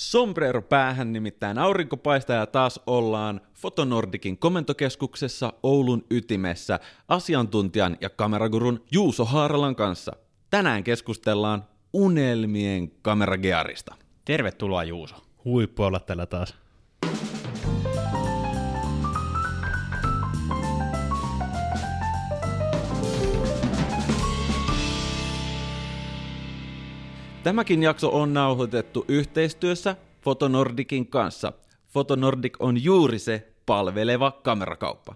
Sombrero päähän nimittäin aurinko paistaa ja taas ollaan Fotonordikin komentokeskuksessa Oulun ytimessä asiantuntijan ja kameragurun Juuso Haaralan kanssa. Tänään keskustellaan unelmien kameragearista. Tervetuloa Juuso. Huippu olla täällä taas. Tämäkin jakso on nauhoitettu yhteistyössä Fotonordikin kanssa. Fotonordik on juuri se palveleva kamerakauppa.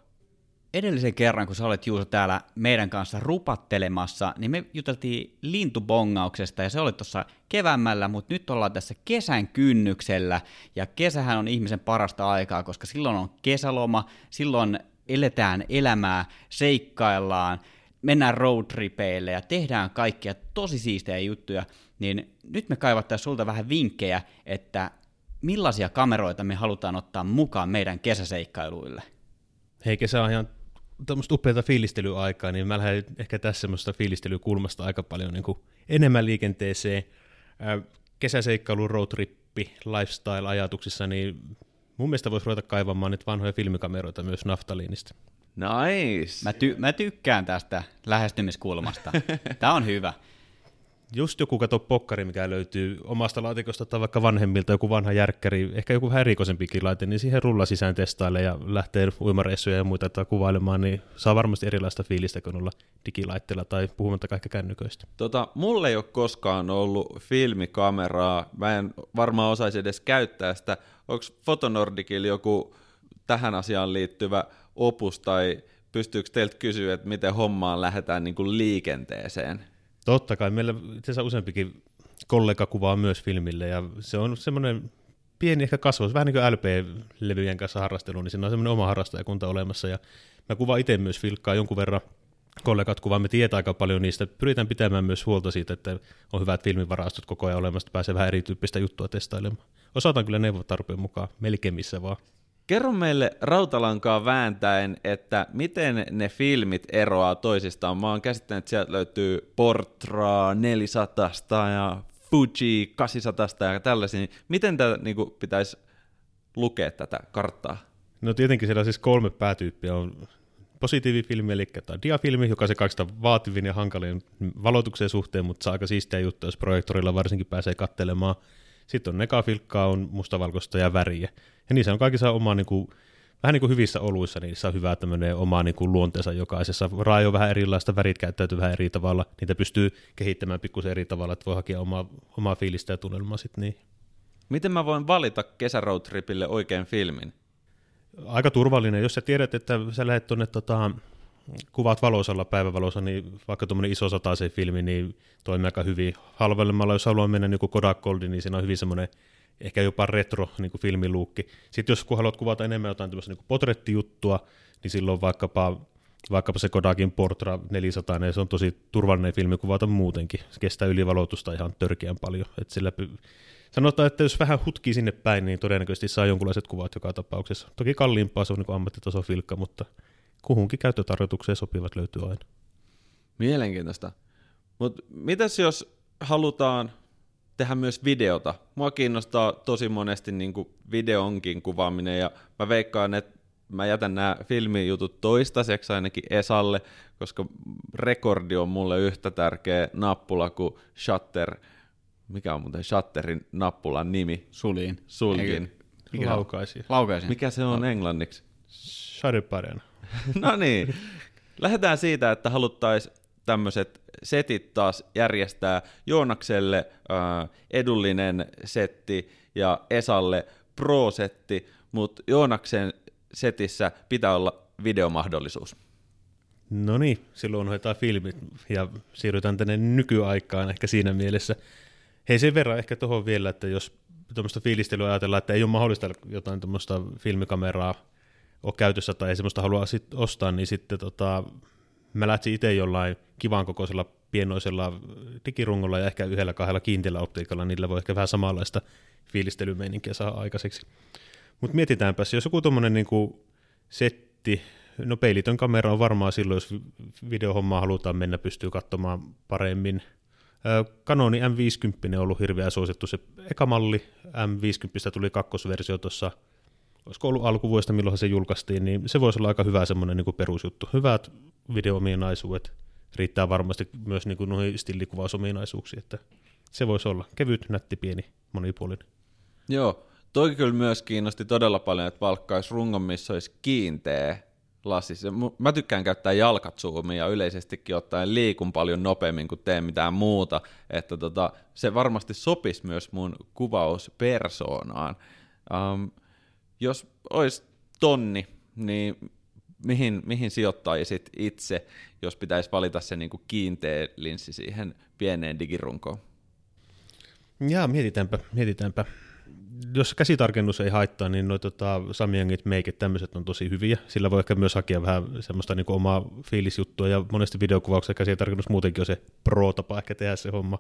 Edellisen kerran, kun sä olet Juuso täällä meidän kanssa rupattelemassa, niin me juteltiin lintubongauksesta ja se oli tuossa kevämmällä, mutta nyt ollaan tässä kesän kynnyksellä ja kesähän on ihmisen parasta aikaa, koska silloin on kesäloma, silloin eletään elämää, seikkaillaan, mennään roadtripeille ja tehdään kaikkia tosi siistejä juttuja, niin nyt me kaivattaisiin sulta vähän vinkkejä, että millaisia kameroita me halutaan ottaa mukaan meidän kesäseikkailuille. Hei, kesä on ihan tämmöistä upeata fiilistelyaikaa, niin mä lähden ehkä tässä semmoista fiilistelykulmasta aika paljon niin kuin enemmän liikenteeseen. Kesäseikkailu, roadtrippi, lifestyle-ajatuksissa, niin mun mielestä voisi ruveta kaivamaan nyt vanhoja filmikameroita myös naftaliinista. Nice. Mä, ty- mä tykkään tästä lähestymiskulmasta. Tämä on hyvä. Just joku kato pokkari, mikä löytyy omasta laatikosta tai vaikka vanhemmilta, joku vanha järkkäri, ehkä joku vähän erikoisempikin laite, niin siihen rulla sisään testaille ja lähtee uimareissuja ja muita tai kuvailemaan, niin saa varmasti erilaista fiilistä kuin olla digilaitteella tai puhumatta kaikki kännyköistä. Tota, mulle ei ole koskaan ollut filmikameraa, mä en varmaan osaisi edes käyttää sitä. Onko Fotonordikilla joku tähän asiaan liittyvä opus tai pystyykö teiltä kysyä, että miten hommaan lähdetään niin kuin liikenteeseen? Totta kai, meillä itse asiassa useampikin kollega kuvaa myös filmille, ja se on semmoinen pieni ehkä kasvaus, vähän niin kuin LP-levyjen kanssa harrastelu, niin siinä on semmoinen oma harrastajakunta olemassa, ja mä kuvaan itse myös filkkaa jonkun verran, kollegat kuvaamme tietää aika paljon niistä, pyritään pitämään myös huolta siitä, että on hyvät filmivarastot koko ajan olemassa, että pääsee vähän erityyppistä juttua testailemaan. Osataan kyllä neuvot tarpeen mukaan, melkein missä vaan. Kerro meille rautalankaa vääntäen, että miten ne filmit eroaa toisistaan. Mä oon käsittänyt, että sieltä löytyy Portra 400 ja Fuji 800 ja tällaisia. Miten tätä niin kuin, pitäisi lukea tätä karttaa? No tietenkin siellä siis kolme päätyyppiä on positiivifilmi, eli tämä diafilmi, joka se kaikista vaativin ja hankalin valotuksen suhteen, mutta saa aika siistiä juttuja, jos projektorilla varsinkin pääsee kattelemaan. Sitten on negafilkkaa, on mustavalkoista ja väriä. Ja niissä on kaikissa oma, niin kuin, vähän niin kuin hyvissä oluissa, niin niissä on hyvä tämmöinen oma niin kuin luonteensa jokaisessa. Raajo on vähän erilaista, värit käyttäytyy vähän eri tavalla, niitä pystyy kehittämään pikkusen eri tavalla, että voi hakea omaa, omaa fiilistä ja tunnelmaa sitten niin. Miten mä voin valita kesäroadtripille oikein filmin? Aika turvallinen, jos sä tiedät, että sä lähdet tuonne tota, kuvat valoisalla päivävalossa, niin vaikka tuommoinen iso sataisen filmi, niin toimii aika hyvin. Halvemmalla, jos haluaa mennä niin Kodak Goldin, niin siinä on hyvin semmoinen ehkä jopa retro niin kuin filmiluukki. Sitten jos kun haluat kuvata enemmän jotain tämmöistä niin potrettijuttua, niin silloin vaikkapa, vaikkapa se Kodakin Portra 400, niin se on tosi turvallinen filmi kuvata muutenkin. Se kestää ylivaloitusta ihan törkeän paljon. Et sillä py- Sanotaan, että jos vähän hutkii sinne päin, niin todennäköisesti saa jonkunlaiset kuvat joka tapauksessa. Toki kalliimpaa se on niin ammattitaso filkka, mutta kuhunkin käyttötarjoitukseen sopivat löytyy aina. Mielenkiintoista. Mutta mitäs jos halutaan tehdä myös videota. Mua kiinnostaa tosi monesti niin kuin videonkin kuvaaminen ja mä veikkaan, että mä jätän nämä filmijutut toistaiseksi ainakin Esalle, koska rekordi on mulle yhtä tärkeä nappula kuin Shutter. Mikä on muuten Shutterin nappulan nimi? Suliin. Sulkin. Mikä Laukaisi. Laukaisin. Mikä se on englanniksi? Shutterparen. no niin. Lähdetään siitä, että haluttaisiin tämmöiset setit taas järjestää Joonakselle äh, edullinen setti ja Esalle pro-setti, mutta Joonaksen setissä pitää olla videomahdollisuus. No niin, silloin unohdetaan filmit ja siirrytään tänne nykyaikaan ehkä siinä mielessä. Hei sen verran ehkä tuohon vielä, että jos tuommoista fiilistelyä ajatellaan, että ei ole mahdollista jotain tuommoista filmikameraa ole käytössä tai ei semmoista halua sit ostaa, niin sitten tota, mä lähtsin itse jollain kivan kokoisella pienoisella digirungolla ja ehkä yhdellä kahdella kiinteällä optiikalla, niillä voi ehkä vähän samanlaista fiilistelymeininkiä saa aikaiseksi. Mutta mietitäänpäs, jos joku tuommoinen niinku setti, no peilitön kamera on varmaan silloin, jos videohommaa halutaan mennä, pystyy katsomaan paremmin. Canoni M50 on ollut hirveän suosittu se eka malli, M50 tuli kakkosversio tuossa, olisiko ollut alkuvuodesta, milloin se julkaistiin, niin se voisi olla aika hyvä semmoinen niin perusjuttu. Hyvät video-ominaisuudet, riittää varmasti myös niin kuin noihin stillikuvausominaisuuksiin, että se voisi olla kevyt, nätti, pieni, monipuolinen. Joo, toi kyllä myös kiinnosti todella paljon, että valkkaisi rungon, missä olisi kiinteä lasi. Mä tykkään käyttää jalkatsuumia ja yleisestikin ottaen liikun paljon nopeammin kuin teen mitään muuta, että tota, se varmasti sopisi myös mun kuvauspersoonaan. Um, jos olisi tonni, niin mihin, mihin sijoittaisit itse, jos pitäisi valita se niin kuin kiinteä linssi siihen pieneen digirunkoon? Jaa, mietitäänpä, mietitäänpä. Jos käsitarkennus ei haittaa, niin noin tota, Samyangit, meikit, tämmöiset on tosi hyviä. Sillä voi ehkä myös hakea vähän semmoista niin kuin omaa fiilisjuttua, ja monesti videokuvauksen käsitarkennus muutenkin on se pro-tapa ehkä tehdä se homma.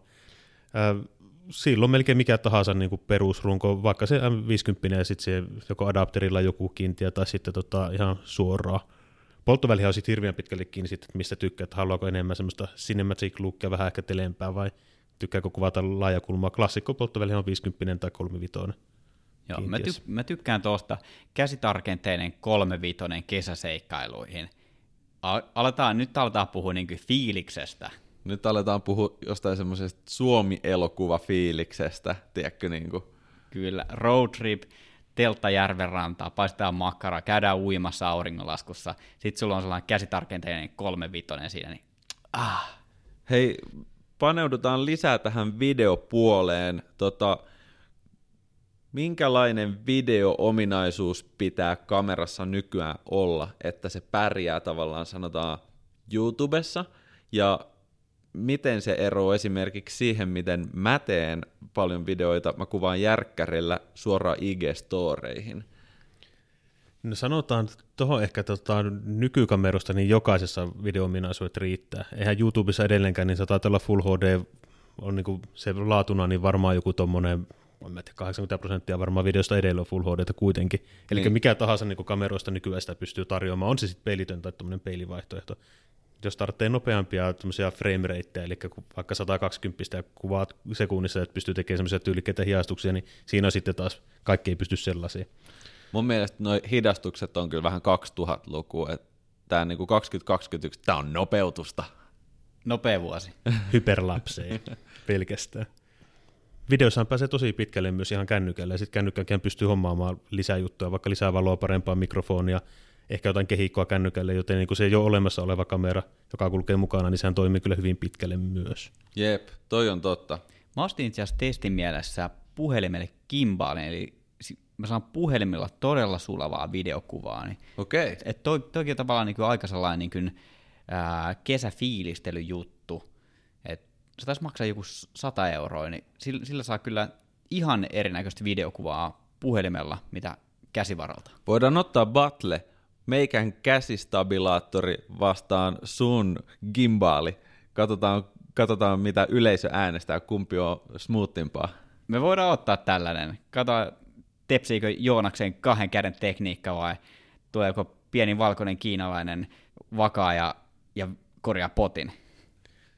Äh, silloin melkein mikä tahansa niin kuin perusrunko, vaikka se M50 ja sitten se joko adapterilla joku kiintiö tai sitten tota, ihan suoraan. Polttovälihän on sitten hirveän pitkälle kiinni sitten, että mistä tykkää, että haluaako enemmän semmoista cinematic lookia vähän ehkä telempää vai tykkääkö kuvata laajakulmaa. Klassikko polttoväli on 50 tai 35. Joo, mä, ty- mä tykkään tuosta käsitarkenteinen 35 kesäseikkailuihin. Aletaan, nyt aletaan puhua niin fiiliksestä. Nyt aletaan puhua jostain semmoisesta Suomi-elokuva-fiiliksestä, tiedätkö niin kuin. Kyllä, road trip, teltta järven rantaa, paistetaan makkaraa, käydään uimassa auringonlaskussa, sitten sulla on sellainen käsitarkenteinen kolmevitonen siinä, niin ah. Hei, paneudutaan lisää tähän videopuoleen. Tota, minkälainen video-ominaisuus pitää kamerassa nykyään olla, että se pärjää tavallaan sanotaan YouTubessa, ja miten se eroaa esimerkiksi siihen, miten mä teen paljon videoita, mä kuvaan järkkärillä suoraan IG-storeihin. No sanotaan tuohon ehkä tota, nykykamerosta, niin jokaisessa videoominaisuudet riittää. Eihän YouTubessa edelleenkään, niin saattaa olla Full HD, on niin se laatuna, niin varmaan joku tuommoinen 80 prosenttia varmaan videosta edelleen on Full HD kuitenkin. Niin. Eli mikä tahansa niin kameroista nykyään sitä pystyy tarjoamaan, on se sitten peilitön tai tuommoinen peilivaihtoehto jos tarvitsee nopeampia frame rateja, eli vaikka 120 kuvaat sekunnissa, että pystyy tekemään semmoisia tyylikkeitä hiastuksia, niin siinä sitten taas kaikki ei pysty sellaisiin. Mun mielestä nuo hidastukset on kyllä vähän 2000-luku, että tämä niin 2021, tämä on nopeutusta. Nopea vuosi. Hyperlapsei pelkästään. Videossahan pääsee tosi pitkälle myös ihan kännykällä, ja sitten kännykkäkään pystyy hommaamaan lisää juttuja, vaikka lisää valoa, parempaa mikrofonia, ehkä jotain kehikkoa kännykälle, joten niin kuin se jo olemassa oleva kamera, joka kulkee mukana, niin sehän toimii kyllä hyvin pitkälle myös. Jep, toi on totta. Mä ostin itse asiassa testin mielessä puhelimelle gimbaalin, eli mä saan puhelimella todella sulavaa videokuvaa. Niin Okei. Okay. Et toi, toikin on tavallaan niin kuin aika sellainen niin kuin, ää, kesäfiilistelyjuttu. Et se taisi maksaa joku 100 euroa, niin sillä, sillä saa kyllä ihan erinäköistä videokuvaa puhelimella, mitä käsivaralta. Voidaan ottaa Battle meikän käsistabilaattori vastaan sun gimbaali. Katsotaan, katsotaan mitä yleisö äänestää, kumpi on smoothimpaa. Me voidaan ottaa tällainen. Kato, tepsiikö Joonaksen kahden käden tekniikka vai tuleeko pieni valkoinen kiinalainen vakaa ja, ja korjaa potin.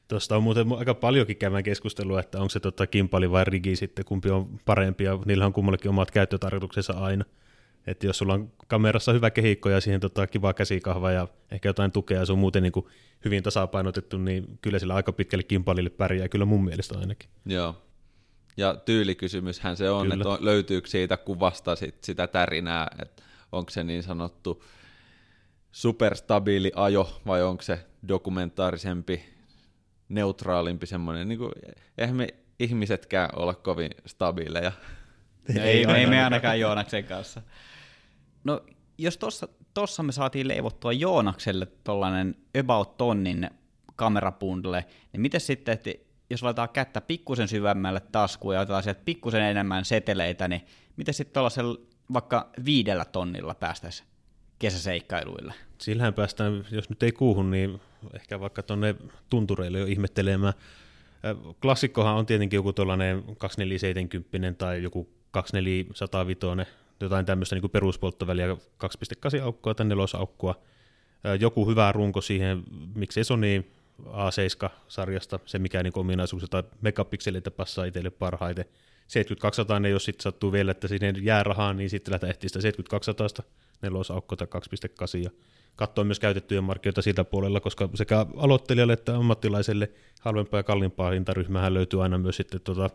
Tuosta on muuten aika paljonkin käymään keskustelua, että onko se tota kimpali vai rigi sitten, kumpi on parempi, ja niillä on kummallakin omat käyttötarkoituksensa aina. Että jos sulla on kamerassa hyvä kehikko ja siihen tota kiva käsikahva ja ehkä jotain tukea ja se on muuten niin kuin hyvin tasapainotettu, niin kyllä sillä aika pitkälle kimpalille pärjää, kyllä mun mielestä ainakin. Joo. Ja tyylikysymyshän se on, kyllä. että löytyykö siitä kuvasta sit sitä tärinää, että onko se niin sanottu superstabiili ajo vai onko se dokumentaarisempi, neutraalimpi semmoinen, niin kuin, eihän me ihmisetkään olla kovin stabiileja. ei, ei, ei me ainakaan Joonaksen kanssa. No, jos tossa, tossa me saatiin leivottua Joonakselle tollanen about tonnin kamerapundle, niin miten sitten, että jos laitetaan kättä pikkusen syvemmälle taskuun ja otetaan sieltä pikkusen enemmän seteleitä, niin miten sitten tuollaisella vaikka viidellä tonnilla päästäisiin kesäseikkailuille? Sillähän päästään, jos nyt ei kuuhun, niin ehkä vaikka tuonne tuntureille jo ihmettelemään. Klassikkohan on tietenkin joku tuollainen 2470 tai joku 2405, jotain tämmöistä niin peruspolttoväliä, 2.8 aukkoa tai 4 aukkoa. Joku hyvä runko siihen, miksei Sony A7-sarjasta, se mikä niin ominaisuus tai megapikseleitä passaa itselle parhaiten. 7200, ne jos sitten sattuu vielä, että sinne jää rahaa, niin sitten lähtee ehtiä sitä 7200 nelosaukko tai 2.8 ja katsoa myös käytettyjä markkinoita siltä puolella, koska sekä aloittelijalle että ammattilaiselle halvempaa ja kalliimpaa hintaryhmähän löytyy aina myös sitten tuota,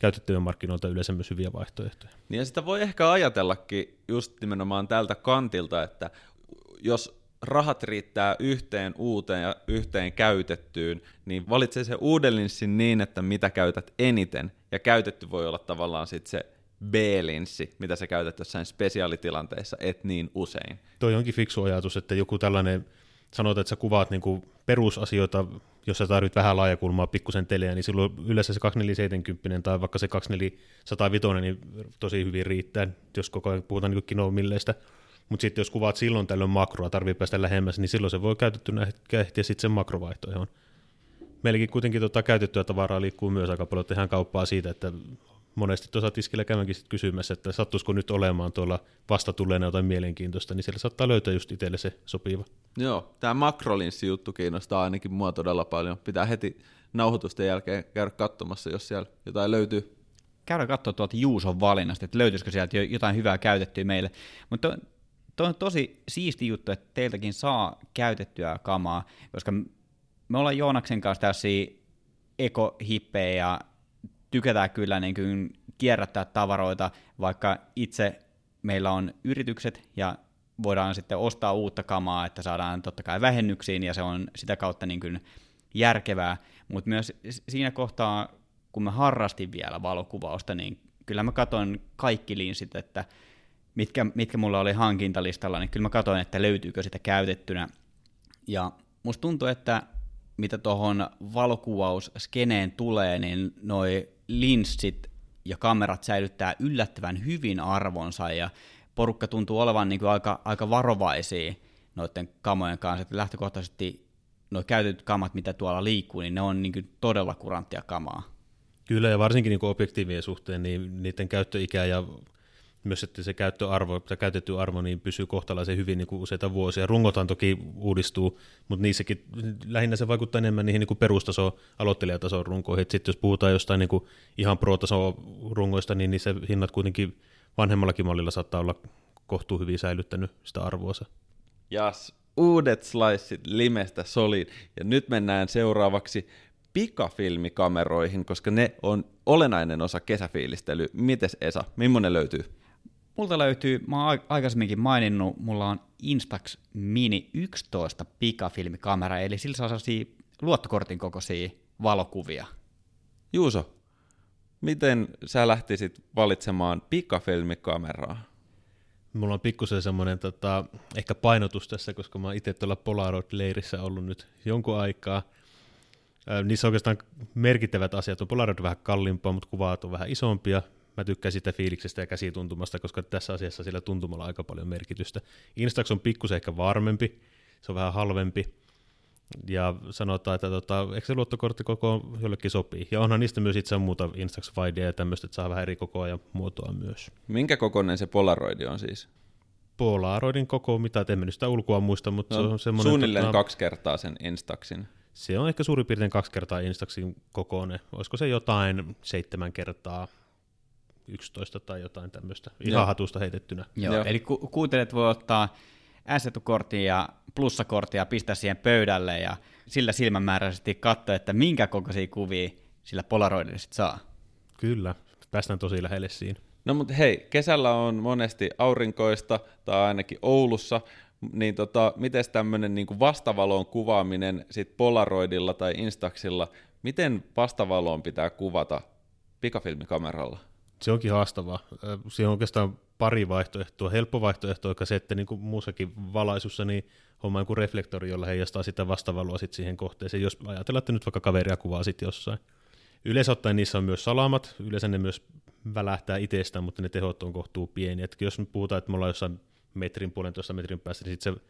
käytettyjen markkinoilta yleensä myös hyviä vaihtoehtoja. Niin ja sitä voi ehkä ajatellakin just nimenomaan tältä kantilta, että jos rahat riittää yhteen uuteen ja yhteen käytettyyn, niin valitse se uuden niin, että mitä käytät eniten, ja käytetty voi olla tavallaan sitten se B-linssi, mitä sä käytät jossain spesiaalitilanteissa, et niin usein. Toi onkin fiksu ajatus, että joku tällainen, sanot, että sä kuvaat niinku perusasioita, jos sä tarvit vähän laajakulmaa, pikkusen teleä, niin silloin yleensä se 2470 tai vaikka se 2405 niin tosi hyvin riittää, jos koko ajan puhutaan niin kinomilleistä. Mutta sitten jos kuvaat silloin tällöin makroa, tarvii päästä lähemmäs, niin silloin se voi käytettynä ehtiä sitten sen makrovaihtoehon. Meilläkin kuitenkin tota käytettyä tavaraa liikkuu myös aika paljon, tehdään kauppaa siitä, että monesti tuossa tiskillä käymänkin sit kysymässä, että sattuisiko nyt olemaan tuolla vastatulleena jotain mielenkiintoista, niin siellä saattaa löytää just itselle se sopiva. Joo, tämä makrolinssi-juttu kiinnostaa ainakin mua todella paljon. Pitää heti nauhoitusten jälkeen käydä katsomassa, jos siellä jotain löytyy. Käydään katsoa tuolta Juuson valinnasta, että löytyisikö sieltä jotain hyvää käytettyä meille. Mutta Tuo on tosi siisti juttu, että teiltäkin saa käytettyä kamaa, koska me ollaan Joonaksen kanssa tässä ekohippejä ja tykätään kyllä niin kuin kierrättää tavaroita, vaikka itse meillä on yritykset ja voidaan sitten ostaa uutta kamaa, että saadaan totta kai vähennyksiin ja se on sitä kautta niin kuin järkevää, mutta myös siinä kohtaa, kun mä harrastin vielä valokuvausta, niin kyllä mä katsoin kaikki linsit, että mitkä, mitkä mulla oli hankintalistalla, niin kyllä mä katsoin, että löytyykö sitä käytettynä. Ja musta tuntuu, että mitä tuohon valokuvausskeneen tulee, niin noi linssit ja kamerat säilyttää yllättävän hyvin arvonsa, ja porukka tuntuu olevan niin kuin aika, aika varovaisia noiden kamojen kanssa, että lähtökohtaisesti nuo käytetyt kamat, mitä tuolla liikkuu, niin ne on niin kuin todella kuranttia kamaa. Kyllä, ja varsinkin niin objektiivien suhteen, niin niiden käyttöikä ja myös että se käyttöarvo tai käytetty arvo niin pysyy kohtalaisen hyvin niin kuin useita vuosia. Rungotaan toki uudistuu, mutta niissäkin lähinnä se vaikuttaa enemmän niihin niin kuin perustaso aloittelijatason runkoihin. Sitten jos puhutaan jostain niin kuin ihan pro-tason rungoista, niin niissä hinnat kuitenkin vanhemmallakin mallilla saattaa olla kohtuu hyvin säilyttänyt sitä arvoansa. Jas, uudet sliceit limestä soliin. Ja nyt mennään seuraavaksi pikafilmikameroihin, koska ne on olennainen osa kesäfiilistelyä. Mites Esa, millainen löytyy? Multa löytyy, mä oon aikaisemminkin maininnut, mulla on Instax Mini 11 pikafilmikamera, eli sillä saa sellaisia luottokortin kokoisia valokuvia. Juuso, miten sä lähtisit valitsemaan pikafilmikameraa? Mulla on pikkusen semmoinen tota, ehkä painotus tässä, koska mä oon itse tuolla Polaroid-leirissä ollut nyt jonkun aikaa. Niissä oikeastaan merkittävät asiat on Polaroid vähän kalliimpaa, mutta kuvat on vähän isompia mä tykkään sitä fiiliksestä ja käsituntumasta, koska tässä asiassa sillä tuntumalla aika paljon merkitystä. Instax on pikkusen ehkä varmempi, se on vähän halvempi, ja sanotaan, että tota, eikö se luottokortti koko jollekin sopii. Ja onhan niistä myös itse muuta Instax ja tämmöistä, että saa vähän eri kokoa ja muotoa myös. Minkä kokoinen se Polaroid on siis? Polaroidin koko, mitä en nyt sitä ulkoa muista, mutta no, se on semmoinen... Suunnilleen tota, kaksi kertaa sen Instaxin. Se on ehkä suurin piirtein kaksi kertaa Instaxin kokoinen. Olisiko se jotain seitsemän kertaa 11 tai jotain tämmöistä ihan Joo. hatusta heitettynä. Joo, Joo. eli ku- kuuntelet voi ottaa S-kortin ja plussakortin ja pistää siihen pöydälle ja sillä silmämääräisesti katsoa, että minkä kokoisia kuvia sillä Polaroidilla sit saa. Kyllä, päästään tosi lähelle siinä. No mutta hei, kesällä on monesti aurinkoista, tai ainakin Oulussa, niin tota, miten tämmöinen niin vastavalon kuvaaminen sit Polaroidilla tai Instaxilla, miten vastavaloon pitää kuvata pikafilmikameralla? Se onkin haastavaa. Siinä on oikeastaan pari vaihtoehtoa. Helppo vaihtoehto on se, että niin kuin muussakin valaisussa niin homma joku reflektori, jolla heijastaa sitä vastavaloa sit siihen kohteeseen, jos ajatellaan, että nyt vaikka kaveria kuvaa sitten jossain. Yleensä ottaen niissä on myös salamat, yleensä ne myös välähtää itsestään, mutta ne tehot on kohtuu pieniä. Et jos me puhutaan, että me ollaan jossain metrin, puolentoista metrin päässä, niin sitten se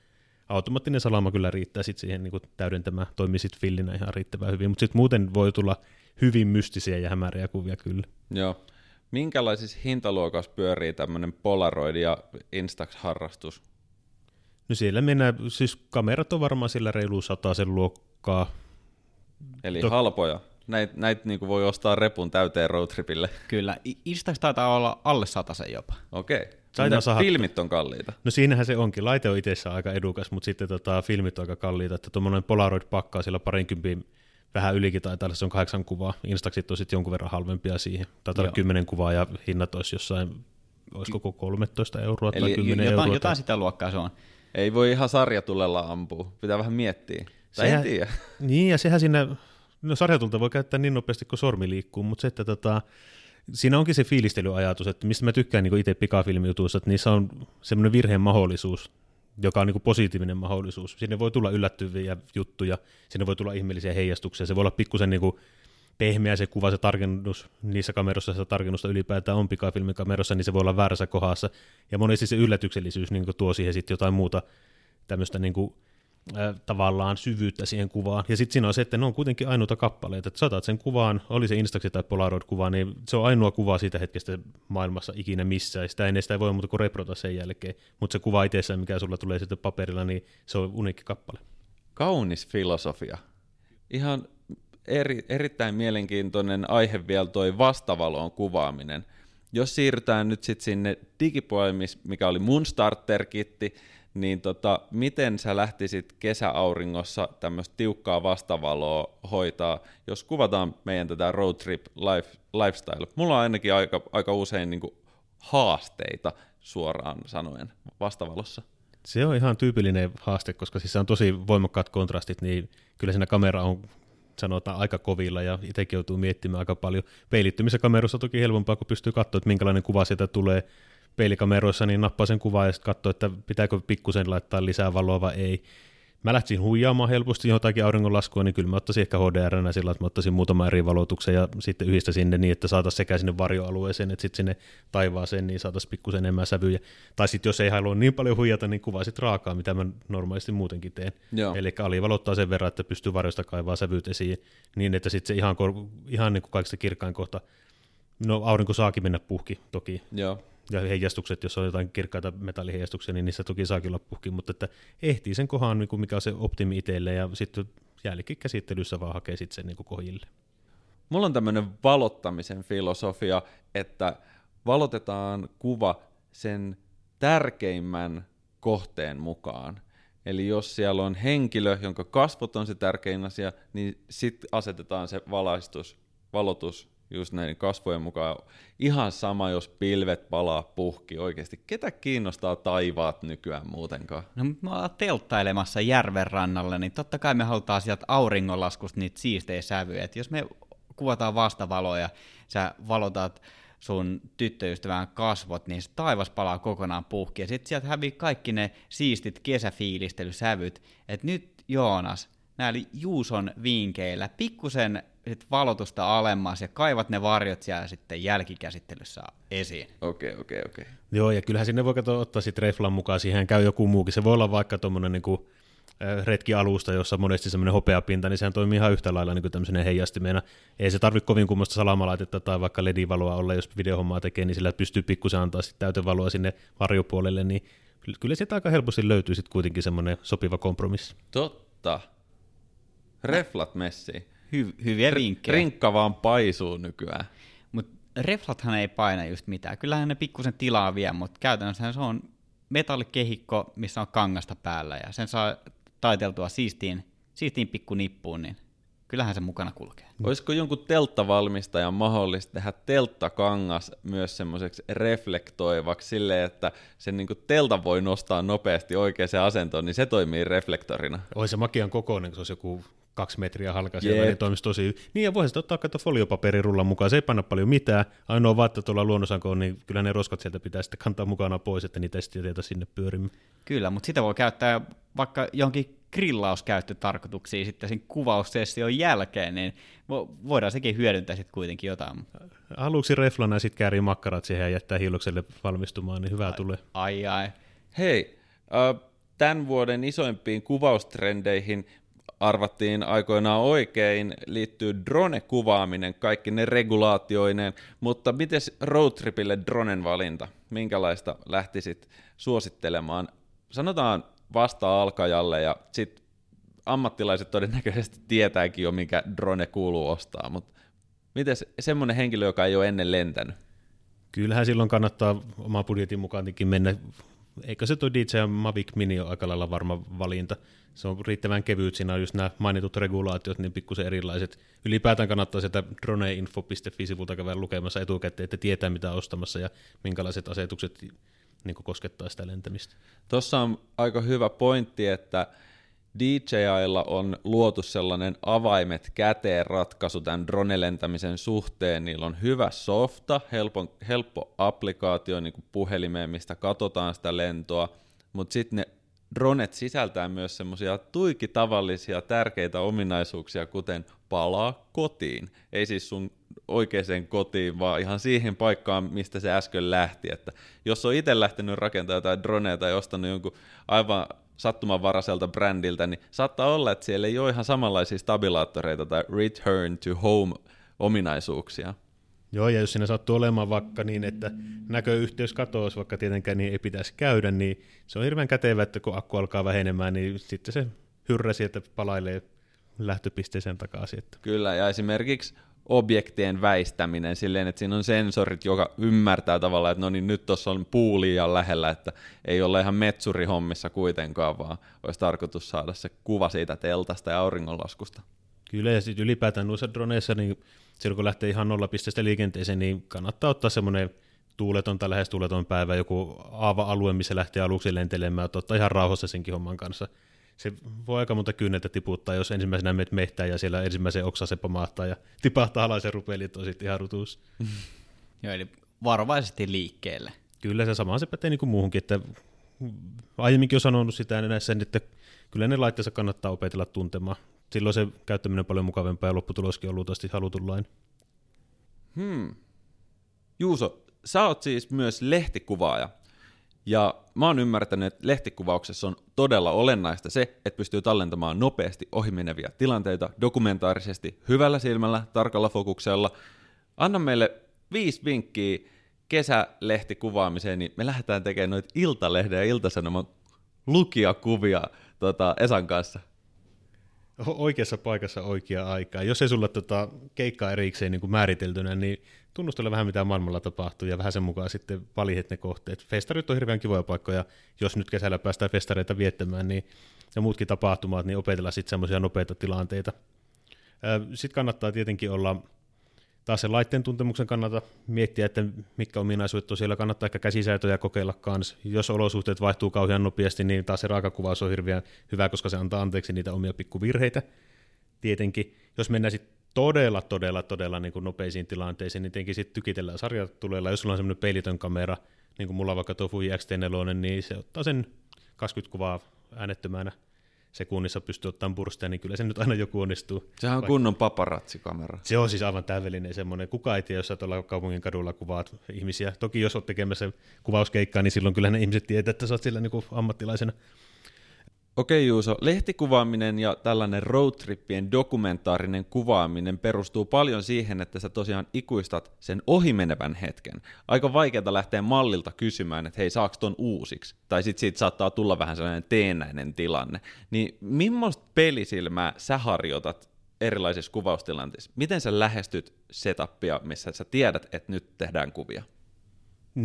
automaattinen salama kyllä riittää sit siihen niin täydentämään, toimii sitten fillinä ihan riittävän hyvin, mutta sitten muuten voi tulla hyvin mystisiä ja hämäriä kuvia kyllä. Joo. Minkälaisissa hintaluokassa pyörii tämmöinen Polaroid ja Instax-harrastus? No siellä mennään, siis kamerat on varmaan sillä reilu sen luokkaa, Eli Tok- halpoja. Näitä näit niinku voi ostaa repun täyteen roadtripille. Kyllä, Instax taitaa olla alle sen jopa. Okei. Saada- Filmit on kalliita. No siinähän se onkin. Laite on itsessään aika edukas, mutta sitten tota, filmit on aika kalliita. Että tuommoinen Polaroid-pakkaa sillä parinkympin vähän ylikin taitaa olla, se on kahdeksan kuvaa. Instaxit on sitten jonkun verran halvempia siihen. Taitaa olla kymmenen kuvaa ja hinnat olisi jossain, olisiko koko 13 euroa tai Eli 10 jotain, euroa. jotain sitä luokkaa se on. Ei voi ihan sarjatulella ampua. Pitää vähän miettiä. Tai en Sehän- tiedä. Niin, ja sehän siinä, no sarjatulta voi käyttää niin nopeasti kuin sormi liikkuu, mutta se, että tota, siinä onkin se fiilistelyajatus, että mistä mä tykkään niin itse pikafilmijutuissa, että niissä on semmoinen virheen mahdollisuus, joka on niin positiivinen mahdollisuus. Sinne voi tulla yllättyviä juttuja, sinne voi tulla ihmeellisiä heijastuksia, se voi olla pikkusen niin pehmeä se kuva, se tarkennus niissä kameroissa, se tarkennusta ylipäätään on pikafilmikamerossa, niin se voi olla väärässä kohdassa. Ja monesti se yllätyksellisyys niin tuo siihen sitten jotain muuta tämmöistä niin kuin, tavallaan syvyyttä siihen kuvaan. Ja sitten siinä on se, että ne on kuitenkin ainoita kappaleita. Että saatat sen kuvaan, oli se Instaxi tai Polaroid-kuva, niin se on ainoa kuva siitä hetkestä maailmassa ikinä missään. Sitä ennen sitä ei voi muuta kuin reprota sen jälkeen. Mutta se kuva itsessään, mikä sulla tulee sitten paperilla, niin se on uniikki kappale. Kaunis filosofia. Ihan eri, erittäin mielenkiintoinen aihe vielä toi vastavaloon kuvaaminen. Jos siirrytään nyt sitten sinne digipuolelle, mikä oli mun starter-kitti, niin tota, miten sä lähtisit kesäauringossa tämmöistä tiukkaa vastavaloa hoitaa, jos kuvataan meidän tätä road trip life, lifestyle? Mulla on ainakin aika, aika usein niin haasteita suoraan sanoen vastavalossa. Se on ihan tyypillinen haaste, koska siis on tosi voimakkaat kontrastit, niin kyllä siinä kamera on sanotaan aika kovilla ja itsekin joutuu miettimään aika paljon. Peilittymissä kameroissa on toki helpompaa, kun pystyy katsoa, että minkälainen kuva sieltä tulee peilikameroissa, niin nappaa sen kuvan ja sitten katsoo, että pitääkö pikkusen laittaa lisää valoa vai ei. Mä lähtisin huijaamaan helposti jotakin auringonlaskua, niin kyllä mä ottaisin ehkä HDR sillä, että mä ottaisin muutaman eri valotuksen ja sitten yhdistä sinne niin, että saataisiin sekä sinne varjoalueeseen, että sitten sinne taivaaseen, niin saataisiin pikkusen enemmän sävyjä. Tai sitten jos ei halua niin paljon huijata, niin kuvaa sitten raakaa, mitä mä normaalisti muutenkin teen. Joo. Eli alivalottaa sen verran, että pystyy varjosta kaivaa sävyt esiin, niin että sitten se ihan, ihan niin kuin kaikista kirkkain kohta, no aurinko saakin mennä puhki toki, Joo. Ja heijastukset, jos on jotain kirkkaita metalliheijastuksia, niin niissä toki saakin olla puhki, mutta että ehtii sen kohan, niin mikä on se optimi itselle, ja sitten jälkikäsittelyssä vaan hakee sitten sen niin kuin kohjille. Mulla on tämmöinen valottamisen filosofia, että valotetaan kuva sen tärkeimmän kohteen mukaan. Eli jos siellä on henkilö, jonka kasvot on se tärkein asia, niin sitten asetetaan se valaistus, valotus just näiden kasvojen mukaan. Ihan sama, jos pilvet palaa puhki oikeasti. Ketä kiinnostaa taivaat nykyään muutenkaan? No, mutta me ollaan telttailemassa järven rannalla, niin totta kai me halutaan sieltä auringonlaskusta niitä siistejä sävyjä. Et jos me kuvataan vastavaloja, sä valotat sun tyttöystävän kasvot, niin se taivas palaa kokonaan puhki. Ja sitten sieltä hävii kaikki ne siistit kesäfiilistelysävyt. Et nyt Joonas, näillä Juuson vinkeillä pikkusen sit valotusta alemmas ja kaivat ne varjot siellä sitten jälkikäsittelyssä esiin. Okei, okei, okei. Joo, ja kyllähän sinne voi kato, ottaa sitten reflan mukaan, siihen käy joku muukin. Se voi olla vaikka tuommoinen niin retkialusta, jossa on monesti semmoinen hopeapinta, niin sehän toimii ihan yhtä lailla niin kuin tämmöisenä heijastimena. Ei se tarvitse kovin kummoista salamalaitetta tai vaikka ledivaloa olla, jos videohommaa tekee, niin sillä pystyy pikkusen antaa sitten täytevaloa sinne varjopuolelle, niin kyllä sieltä aika helposti löytyy sitten kuitenkin semmoinen sopiva kompromissi. Totta. Reflat messiin. Hy- hyviä vinkkejä. Rinkka vaan paisuu nykyään. Mutta reflathan ei paina just mitään. Kyllähän ne pikkusen tilaa vie, mutta käytännössä se on metallikehikko, missä on kangasta päällä ja sen saa taiteltua siistiin, siistiin pikku nippuun, niin kyllähän se mukana kulkee. Olisiko jonkun telttavalmistajan mahdollista tehdä telttakangas myös semmoiseksi reflektoivaksi silleen, että sen niin telta voi nostaa nopeasti oikeaan asentoon, niin se toimii reflektorina. Oi se makian kokoinen, kun se olisi joku kaksi metriä halka siellä, Jep. niin toimisi tosi hyvin. Niin ja voisi sitten ottaa kato foliopaperirullan mukaan, se ei panna paljon mitään. Ainoa vaan, että tuolla luonnosankoon, niin kyllä ne roskat sieltä pitää sitten kantaa mukana pois, että niitä jätetä sinne pyörimään. Kyllä, mutta sitä voi käyttää vaikka jonkin grillauskäyttötarkoituksiin sitten sen kuvaussession jälkeen, niin vo- voidaan sekin hyödyntää sitten kuitenkin jotain. Aluksi reflana ja sitten käärii makkarat siihen ja jättää hiilokselle valmistumaan, niin hyvä tulee. Ai ai. Hei, äh, tämän vuoden isoimpiin kuvaustrendeihin arvattiin aikoinaan oikein, liittyy drone-kuvaaminen, kaikki ne regulaatioineen, mutta miten roadtripille dronen valinta? Minkälaista lähtisit suosittelemaan? Sanotaan vasta alkajalle ja sitten ammattilaiset todennäköisesti tietääkin jo, mikä drone kuuluu ostaa, mutta miten semmoinen henkilö, joka ei ole ennen lentänyt? Kyllähän silloin kannattaa oma budjetin mukaankin mennä. Eikö se tuo DJI Mavic Mini ole aika lailla varma valinta? Se on riittävän kevyt, siinä on just nämä mainitut regulaatiot, niin pikkusen erilaiset. Ylipäätään kannattaa sieltä droneinfo.fi-sivulta käydä lukemassa etukäteen, että tietää mitä ostamassa ja minkälaiset asetukset niin koskettaa sitä lentämistä. Tuossa on aika hyvä pointti, että DJIlla on luotu sellainen avaimet käteen ratkaisu tämän drone-lentämisen suhteen. Niillä on hyvä softa, helppo, helppo applikaatio niin kuin puhelimeen, mistä katsotaan sitä lentoa, mutta sitten ne dronet sisältää myös semmoisia tuiki tavallisia tärkeitä ominaisuuksia, kuten palaa kotiin. Ei siis sun oikeaan kotiin, vaan ihan siihen paikkaan, mistä se äsken lähti. Että jos on itse lähtenyt rakentamaan jotain droneja tai ostanut jonkun aivan sattumanvaraiselta brändiltä, niin saattaa olla, että siellä ei ole ihan samanlaisia stabilaattoreita tai return to home ominaisuuksia. Joo, ja jos siinä sattuu olemaan vaikka niin, että näköyhteys katoaisi, vaikka tietenkään niin ei pitäisi käydä, niin se on hirveän kätevä, että kun akku alkaa vähenemään, niin sitten se hyrrä sieltä palailee lähtöpisteeseen takaisin. Että. Kyllä, ja esimerkiksi objektien väistäminen silleen, että siinä on sensorit, joka ymmärtää tavallaan, että no niin nyt tuossa on puu liian lähellä, että ei olla ihan metsurihommissa kuitenkaan, vaan olisi tarkoitus saada se kuva siitä teltasta ja auringonlaskusta. Kyllä, ja sitten ylipäätään noissa droneissa, niin silloin kun lähtee ihan nollapisteestä liikenteeseen, niin kannattaa ottaa semmoinen tuuleton tai lähes tuuleton päivä, joku aava-alue, missä lähtee aluksi lentelemään, ottaa ihan rauhassa senkin homman kanssa. Se voi aika monta kynneltä tiputtaa, jos ensimmäisenä menet mehtään ja siellä ensimmäisen oksasen pamahtaa ja tipahtaa alas ja rupeaa on sitten ihan rutuus. Joo, eli varovaisesti liikkeelle. Kyllä se sama se pätee niin kuin muuhunkin, että aiemminkin on sanonut sitä näissä, että kyllä ne laitteessa kannattaa opetella tuntemaan silloin se käyttäminen on paljon mukavampaa ja lopputuloskin on luultavasti halutullaan. Hmm. Juuso, sä oot siis myös lehtikuvaaja. Ja mä oon ymmärtänyt, että lehtikuvauksessa on todella olennaista se, että pystyy tallentamaan nopeasti ohimeneviä tilanteita dokumentaarisesti, hyvällä silmällä, tarkalla fokuksella. Anna meille viisi vinkkiä kesälehti-kuvaamiseen, niin me lähdetään tekemään noita Iltalehden ja Iltasanoman lukijakuvia tota, Esan kanssa oikeassa paikassa oikea aikaa. Jos ei sulla tota, keikkaa erikseen niin kuin määriteltynä, niin tunnustele vähän mitä maailmalla tapahtuu ja vähän sen mukaan sitten valihet ne kohteet. Festarit on hirveän kivoja paikkoja, jos nyt kesällä päästään festareita viettämään, niin, ja muutkin tapahtumat, niin opetella sitten semmoisia nopeita tilanteita. Sitten kannattaa tietenkin olla taas sen laitteen tuntemuksen kannalta miettiä, että mitkä ominaisuudet on siellä, kannattaa ehkä käsisäätöjä kokeilla kanssa. Jos olosuhteet vaihtuu kauhean nopeasti, niin taas se raakakuvaus on hirveän hyvä, koska se antaa anteeksi niitä omia pikkuvirheitä. Tietenkin, jos mennään sitten todella, todella, todella niin kuin nopeisiin tilanteisiin, niin tietenkin sitten tykitellään sarjatuleella. Jos sulla on semmoinen peilitön kamera, niin kuin mulla vaikka tuo Fuji X-T4, niin se ottaa sen 20 kuvaa äänettömänä sekunnissa pystyy ottamaan burstia, niin kyllä se nyt aina joku onnistuu. Sehän on kunnon paparazzikamera. Se on siis aivan täydellinen semmoinen. Kuka ei tiedä, jos sä tuolla kaupungin kadulla kuvaat ihmisiä. Toki jos olet tekemässä kuvauskeikkaa, niin silloin kyllä ne ihmiset tietää, että sä oot sillä niin ammattilaisena. Okei Juuso, lehtikuvaaminen ja tällainen roadtrippien dokumentaarinen kuvaaminen perustuu paljon siihen, että sä tosiaan ikuistat sen ohimenevän hetken. Aika vaikeaa lähteä mallilta kysymään, että hei saaks ton uusiksi? Tai sit siitä saattaa tulla vähän sellainen teennäinen tilanne. Niin millaista pelisilmää sä harjoitat erilaisissa kuvaustilanteissa? Miten sä lähestyt setupia, missä sä tiedät, että nyt tehdään kuvia?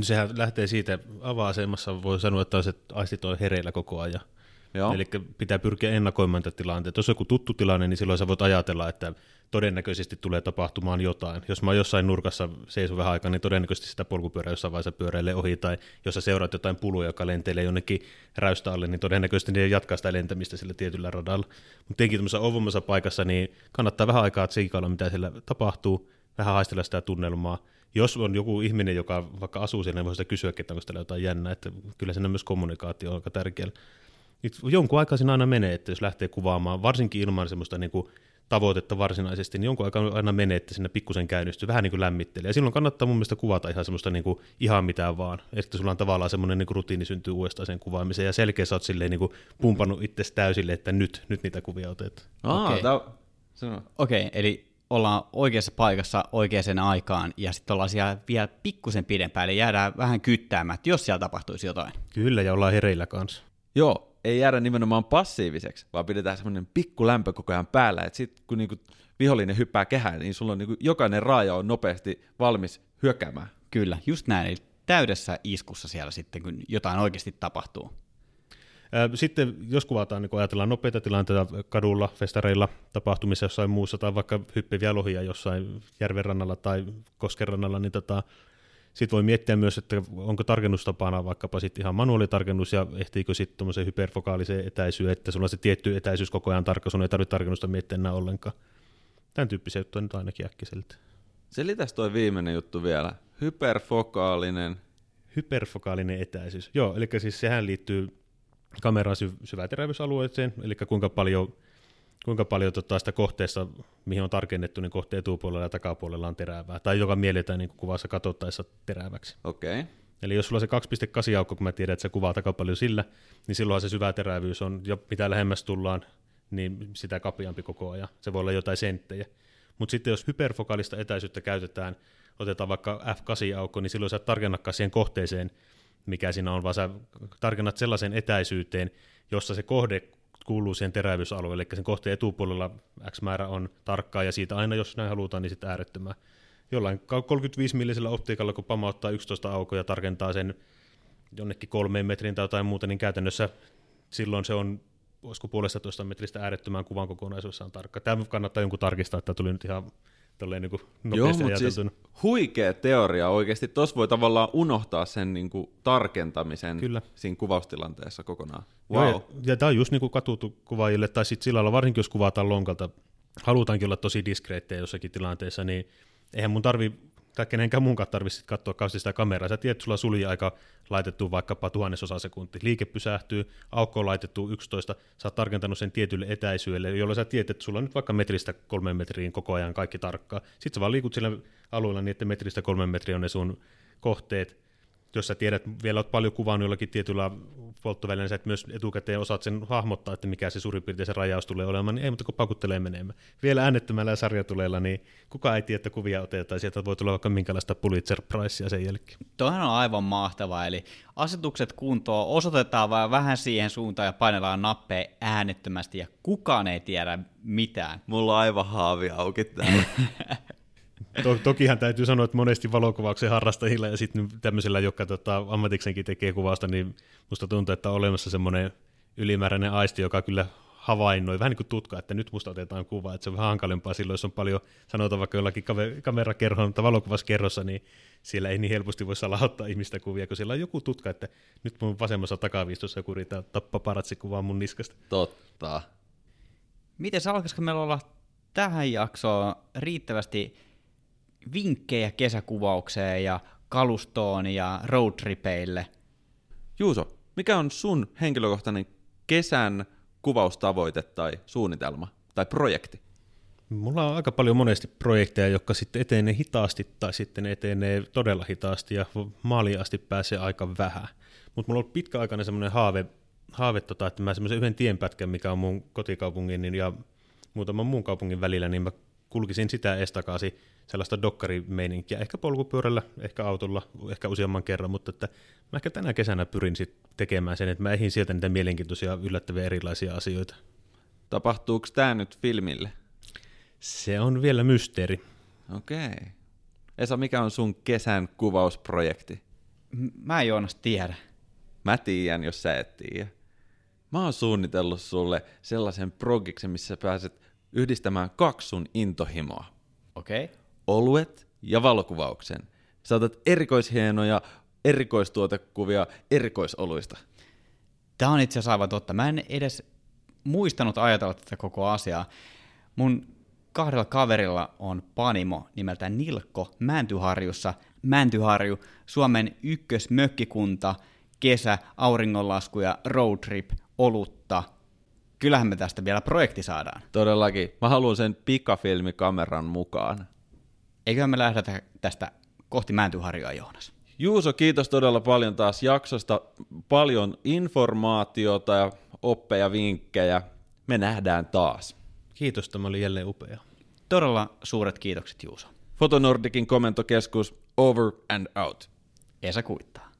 Sehän lähtee siitä avaa-asemassa, voi sanoa, että aistit on hereillä koko ajan Eli pitää pyrkiä ennakoimaan tätä tilanteita. Jos on joku tuttu tilanne, niin silloin sä voit ajatella, että todennäköisesti tulee tapahtumaan jotain. Jos mä jossain nurkassa seison vähän aikaa, niin todennäköisesti sitä polkupyörää jossain vaiheessa pyöräilee ohi, tai jos sä seuraat jotain puluja, joka lentelee jonnekin räystä alle, niin todennäköisesti ne jatkaa sitä lentämistä sillä tietyllä radalla. Mutta tietenkin tämmöisessä ovummassa paikassa, niin kannattaa vähän aikaa tsiikailla, mitä siellä tapahtuu, vähän haistella sitä tunnelmaa. Jos on joku ihminen, joka vaikka asuu siellä, niin voi sitä kysyä, että onko siellä jotain jännää, että kyllä siinä myös kommunikaatio on aika tärkeää jonkun aikaa siinä aina menee, että jos lähtee kuvaamaan, varsinkin ilman semmoista niin kuin tavoitetta varsinaisesti, niin jonkun aikaa aina menee, että sinne pikkusen käynnistyy, vähän niin kuin lämmittelee. Ja silloin kannattaa mun mielestä kuvata ihan semmoista niin kuin, ihan mitään vaan, että sulla on tavallaan semmoinen niin kuin rutiini syntyy uudestaan sen kuvaamiseen, ja selkeä sä oot silleen niin kuin pumpannut itse täysille, että nyt, nyt niitä kuvia otetaan. Okei, okay. okay, eli ollaan oikeassa paikassa oikeaan aikaan ja sitten ollaan siellä vielä pikkusen pidempään, eli jäädään vähän kyttäämään, jos siellä tapahtuisi jotain. Kyllä, ja ollaan hereillä kanssa. Joo, ei jäädä nimenomaan passiiviseksi, vaan pidetään semmoinen pikku lämpö koko ajan päällä, että sitten kun niinku vihollinen hyppää kehään, niin sulla on niinku jokainen raaja on nopeasti valmis hyökkäämään. Kyllä, just näin. Eli täydessä iskussa siellä sitten, kun jotain oikeasti tapahtuu. Sitten jos kuvataan, niin kun ajatellaan nopeita tilanteita kadulla, festareilla, tapahtumissa jossain muussa, tai vaikka hyppiviä lohia jossain järven rannalla tai kosken rannalla, niin tota, sitten voi miettiä myös, että onko tarkennustapana vaikkapa sitten ihan manuaalitarkennus ja ehtiikö sitten tuommoiseen hyperfokaaliseen etäisyyn, että sulla on se tietty etäisyys koko ajan tarkka, sun ei tarvitse tarkennusta miettiä enää ollenkaan. Tämän tyyppisiä juttuja nyt ainakin äkkiseltä. Selitäs toi viimeinen juttu vielä. Hyperfokaalinen. Hyperfokaalinen etäisyys. Joo, eli siis sehän liittyy kameran syv- syväterävyysalueeseen, eli kuinka paljon, kuinka paljon tota sitä kohteessa, mihin on tarkennettu, niin kohteen etupuolella ja takapuolella on terävää, tai joka mielletään niin kuvassa katsottaessa teräväksi. Okei. Okay. Eli jos sulla on se 2.8 aukko, kun mä tiedän, että se kuvaa aika paljon sillä, niin silloin se syvä terävyys on, ja mitä lähemmäs tullaan, niin sitä kapeampi koko ajan. Se voi olla jotain senttejä. Mutta sitten jos hyperfokaalista etäisyyttä käytetään, otetaan vaikka F8-aukko, niin silloin sä et tarkennakaan siihen kohteeseen, mikä siinä on, vaan sä tarkennat sellaisen etäisyyteen, jossa se kohde kuuluu siihen terävyysalueelle, eli sen kohteen etupuolella X määrä on tarkkaa, ja siitä aina, jos näin halutaan, niin sitten äärettömään. Jollain 35 millisellä optiikalla, kun pamauttaa 11 aukoa ja tarkentaa sen jonnekin kolmeen metrin tai jotain muuta, niin käytännössä silloin se on olisiko puolesta toista metristä äärettömään kuvan kokonaisuudessaan tarkka. Tämä kannattaa jonkun tarkistaa, että tuli nyt ihan tolleen niin nopeasti Joo, mutta siis huikea teoria oikeasti. Tuossa voi tavallaan unohtaa sen niin kuin tarkentamisen Kyllä. siinä kuvaustilanteessa kokonaan. Wow. Joo, ja, ja tämä on just niin kuin katuttu kuvaajille, tai sitten sillä lailla, varsinkin jos kuvataan lonkalta, halutaankin olla tosi diskreettejä jossakin tilanteessa, niin eihän mun tarvi tai kenenkään muunkaan tarvitse katsoa kauheasti sitä kameraa. Sä tiedät, sulla on sulji-aika laitettu vaikkapa tuhannesosa sekunti. Liike pysähtyy, aukko on laitettu 11, sä oot tarkentanut sen tietylle etäisyydelle, jolloin sä tiedät, että sulla on nyt vaikka metristä kolmen metriin koko ajan kaikki tarkkaa. Sitten sä vaan liikut sillä alueella niin, että metristä kolmen metriä on ne sun kohteet, jos sä tiedät, vielä olet paljon kuvannut jollakin tietyllä polttovälineellä, sä et myös etukäteen osaat sen hahmottaa, että mikä se suurin piirtein se rajaus tulee olemaan, niin ei mutta kun pakuttelee menemään. Vielä äänettömällä ja sarjatuleella, niin kuka ei tiedä, että kuvia otetaan, sieltä voi tulla vaikka minkälaista Pulitzer Pricea sen jälkeen. Toihan on aivan mahtavaa, eli asetukset kuntoon, osoitetaan vaan vähän siihen suuntaan ja painellaan nappeja äänettömästi ja kukaan ei tiedä mitään. Mulla on aivan haavi auki täällä. To, tokihan täytyy sanoa, että monesti valokuvauksen harrastajilla ja sitten tämmöisillä, jotka tota, ammatiksenkin tekee kuvausta, niin musta tuntuu, että on olemassa semmoinen ylimääräinen aisti, joka kyllä havainnoi, vähän niin kuin tutka, että nyt musta otetaan kuva, että se on vähän hankalempaa silloin, jos on paljon, sanotaan vaikka jollakin kamerakerhossa tai valokuvaskerrossa, niin siellä ei niin helposti voi salauttaa ihmistä kuvia, kun siellä on joku tutka, että nyt mun vasemmassa takaviistossa joku riittää tappa paratsi kuvaa mun niskasta. Totta. Miten alkaisiko meillä olla tähän jaksoon riittävästi vinkkejä kesäkuvaukseen ja kalustoon ja roadtripeille. Juuso, mikä on sun henkilökohtainen kesän kuvaustavoite tai suunnitelma tai projekti? Mulla on aika paljon monesti projekteja, jotka sitten etenee hitaasti tai sitten etenee todella hitaasti ja maaliin asti pääsee aika vähän. Mutta mulla on pitkäaikainen semmoinen haave, haave tota, että mä semmoisen yhden tienpätkän, mikä on mun kotikaupungin ja muutaman muun kaupungin välillä, niin mä kulkisin sitä estakaisin sellaista dokkarimeininkiä, ehkä polkupyörällä, ehkä autolla, ehkä useamman kerran, mutta että mä ehkä tänä kesänä pyrin sit tekemään sen, että mä ehin sieltä niitä mielenkiintoisia, yllättäviä erilaisia asioita. Tapahtuuko tämä nyt filmille? Se on vielä mysteeri. Okei. Okay. Esa, mikä on sun kesän kuvausprojekti? Mä en Joonas tiedä. Mä tiedän, jos sä et tiedä. Mä oon suunnitellut sulle sellaisen progiksen, missä pääset yhdistämään kaksi sun intohimoa. Okei. Okay. Oluet ja valokuvauksen. Saatat erikoishienoja erikoistuotekuvia erikoisoluista. Tämä on itse asiassa aivan totta. Mä en edes muistanut ajatella tätä koko asiaa. Mun kahdella kaverilla on panimo nimeltä Nilkko Mäntyharjussa. Mäntyharju, Suomen ykkösmökkikunta, kesä, auringonlasku ja roadtrip, olutta – kyllähän me tästä vielä projekti saadaan. Todellakin. Mä haluan sen pikafilmikameran mukaan. Eiköhän me lähdetä tästä kohti Mäntyharjoa, Joonas. Juuso, kiitos todella paljon taas jaksosta. Paljon informaatiota ja oppeja, vinkkejä. Me nähdään taas. Kiitos, tämä oli jälleen upea. Todella suuret kiitokset, Juuso. Fotonordikin komentokeskus over and out. Esa kuittaa.